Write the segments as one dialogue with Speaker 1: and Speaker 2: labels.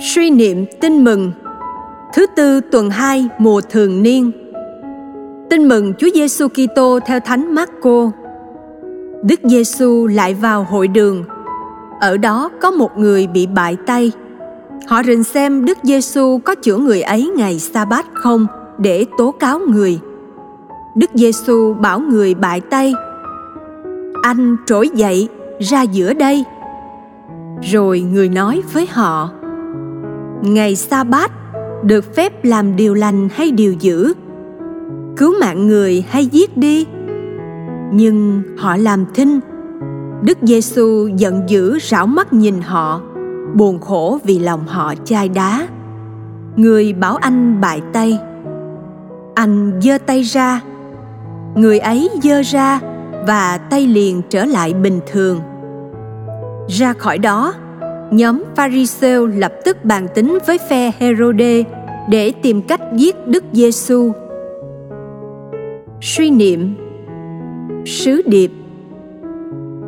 Speaker 1: Suy niệm tin mừng Thứ tư tuần 2 mùa thường niên Tin mừng Chúa Giêsu Kitô theo Thánh Marco. Đức Giêsu lại vào hội đường. Ở đó có một người bị bại tay. Họ rình xem Đức Giêsu có chữa người ấy ngày sa bát không để tố cáo người. Đức Giêsu bảo người bại tay: "Anh trỗi dậy ra giữa đây." Rồi người nói với họ: ngày sa bát được phép làm điều lành hay điều dữ. Cứu mạng người hay giết đi. Nhưng họ làm thinh. Đức giêsu giận dữ rảo mắt nhìn họ, buồn khổ vì lòng họ chai đá. Người bảo anh bại tay. Anh giơ tay ra. Người ấy giơ ra và tay liền trở lại bình thường. Ra khỏi đó nhóm Pharisêu lập tức bàn tính với phe Herode để tìm cách giết Đức Giêsu. Suy niệm Sứ điệp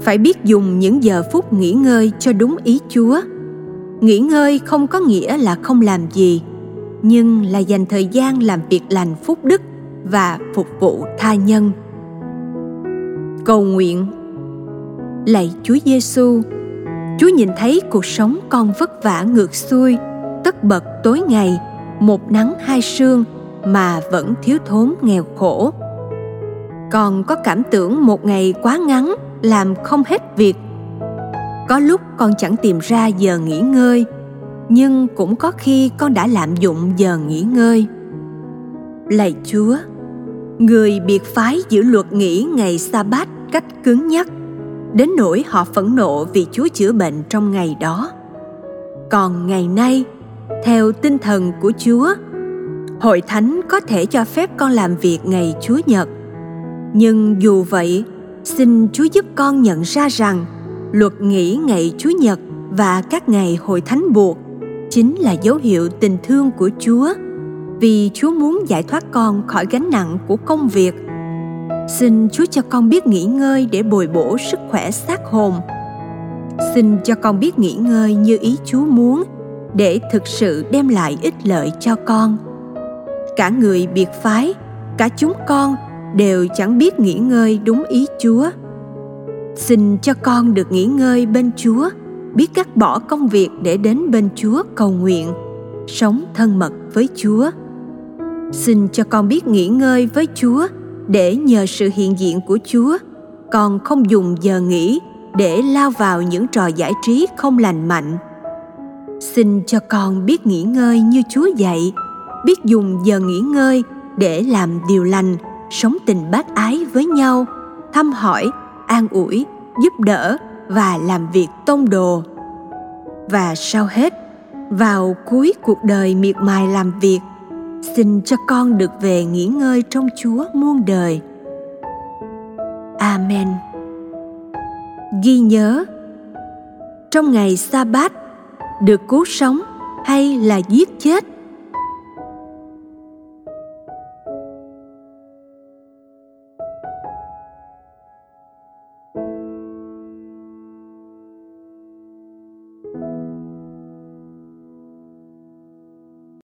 Speaker 1: Phải biết dùng những giờ phút nghỉ ngơi cho đúng ý Chúa. Nghỉ ngơi không có nghĩa là không làm gì, nhưng là dành thời gian làm việc lành phúc đức và phục vụ tha nhân. Cầu nguyện Lạy Chúa Giêsu, Chúa nhìn thấy cuộc sống con vất vả ngược xuôi, tất bật tối ngày, một nắng hai sương mà vẫn thiếu thốn nghèo khổ. Con có cảm tưởng một ngày quá ngắn làm không hết việc. Có lúc con chẳng tìm ra giờ nghỉ ngơi, nhưng cũng có khi con đã lạm dụng giờ nghỉ ngơi. Lạy Chúa, người biệt phái giữ luật nghỉ ngày sa bát cách cứng nhắc đến nỗi họ phẫn nộ vì Chúa chữa bệnh trong ngày đó. Còn ngày nay, theo tinh thần của Chúa, hội thánh có thể cho phép con làm việc ngày Chúa Nhật. Nhưng dù vậy, xin Chúa giúp con nhận ra rằng luật nghỉ ngày Chúa Nhật và các ngày hội thánh buộc chính là dấu hiệu tình thương của Chúa vì Chúa muốn giải thoát con khỏi gánh nặng của công việc xin chúa cho con biết nghỉ ngơi để bồi bổ sức khỏe xác hồn. Xin cho con biết nghỉ ngơi như ý chúa muốn, để thực sự đem lại ích lợi cho con. Cả người biệt phái, cả chúng con đều chẳng biết nghỉ ngơi đúng ý chúa. Xin cho con được nghỉ ngơi bên chúa, biết cắt bỏ công việc để đến bên chúa cầu nguyện, sống thân mật với chúa. Xin cho con biết nghỉ ngơi với chúa để nhờ sự hiện diện của chúa, còn không dùng giờ nghỉ để lao vào những trò giải trí không lành mạnh. Xin cho con biết nghỉ ngơi như chúa dạy, biết dùng giờ nghỉ ngơi để làm điều lành, sống tình bác ái với nhau, thăm hỏi, an ủi, giúp đỡ và làm việc tông đồ. Và sau hết, vào cuối cuộc đời miệt mài làm việc xin cho con được về nghỉ ngơi trong Chúa muôn đời. Amen. Ghi nhớ, trong ngày sa bát được cứu sống hay là giết chết